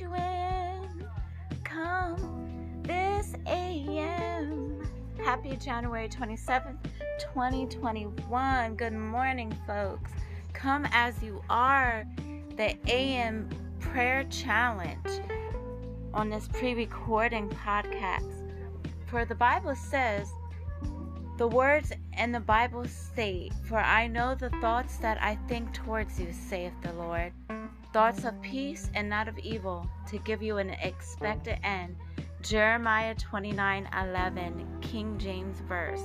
you in. Come this AM. Happy January 27th, 2021. Good morning, folks. Come as you are, the AM Prayer Challenge on this pre recording podcast. For the Bible says, the words in the Bible state, For I know the thoughts that I think towards you, saith the Lord. Thoughts of peace and not of evil, to give you an expected end. Jeremiah 29 11, King James verse.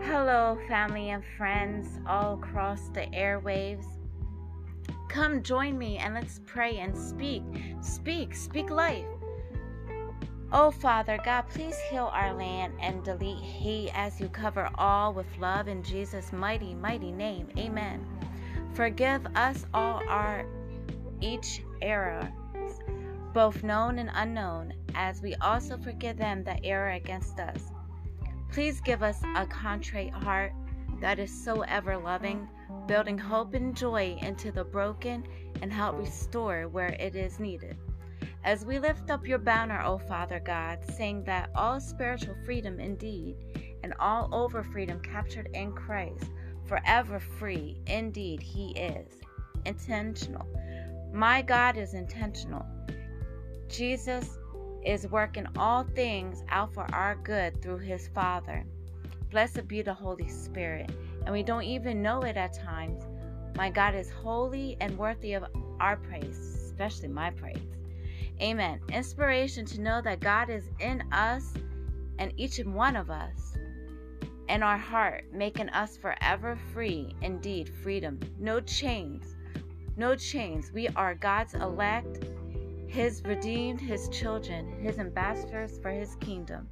Hello, family and friends all across the airwaves. Come join me and let's pray and speak. Speak, speak life. Oh, Father God, please heal our land and delete hate as you cover all with love in Jesus' mighty, mighty name. Amen. Forgive us all our each error, both known and unknown, as we also forgive them that err against us. Please give us a contrite heart that is so ever loving, building hope and joy into the broken, and help restore where it is needed. As we lift up your banner, O Father God, saying that all spiritual freedom indeed, and all over freedom captured in Christ, forever free indeed He is. Intentional. My God is intentional. Jesus is working all things out for our good through His Father. Blessed be the Holy Spirit. And we don't even know it at times. My God is holy and worthy of our praise, especially my praise. Amen. Inspiration to know that God is in us and each and one of us in our heart, making us forever free. Indeed, freedom. No chains. No chains. We are God's elect, His redeemed, His children, His ambassadors for His kingdom.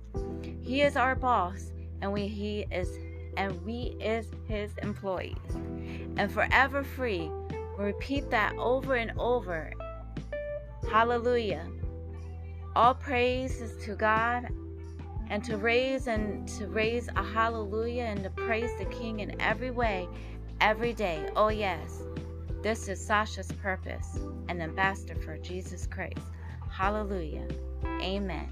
He is our boss, and we He is and we is His employees. And forever free. We repeat that over and over Hallelujah. All praise is to God and to raise and to raise a hallelujah and to praise the King in every way, every day. Oh, yes. This is Sasha's purpose, an ambassador for Jesus Christ. Hallelujah. Amen.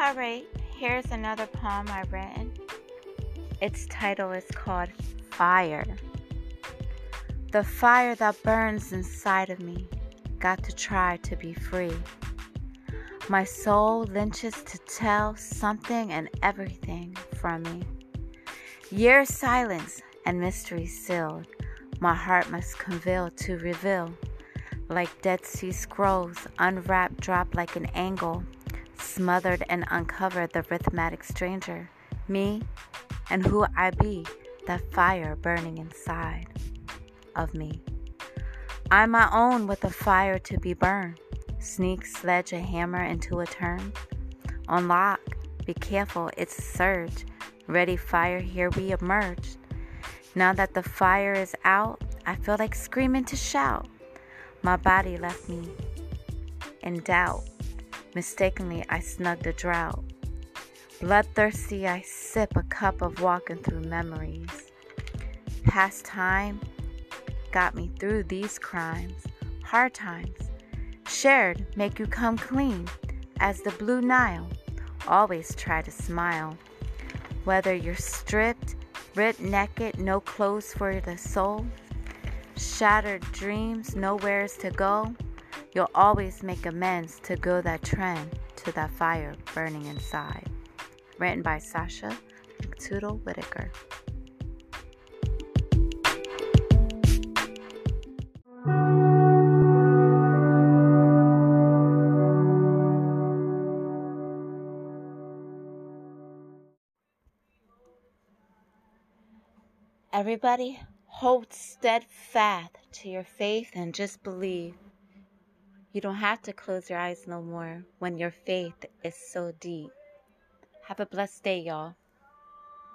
Alright, here's another poem I've written. Its title is called Fire. The fire that burns inside of me got to try to be free. My soul lynches to tell something and everything from me. Years silence and mystery sealed, my heart must conveal to reveal. Like Dead Sea Scrolls, unwrapped, drop like an angle smothered and uncovered the rhythmic stranger, me, and who I be, that fire burning inside of me. I'm my own with a fire to be burned. Sneak, sledge a hammer into a turn. Unlock, be careful, it's a surge. Ready, fire, here we emerge. Now that the fire is out, I feel like screaming to shout. My body left me in doubt. Mistakenly, I snugged a drought. Bloodthirsty, I sip a cup of walking through memories. Past time got me through these crimes. Hard times, shared, make you come clean. As the blue Nile, always try to smile. Whether you're stripped, ripped naked, no clothes for the soul, shattered dreams, nowheres to go. You'll always make amends to go that trend to that fire burning inside. Written by Sasha McToodle Whitaker. Everybody, hold steadfast to your faith and just believe. You don't have to close your eyes no more when your faith is so deep. Have a blessed day, y'all.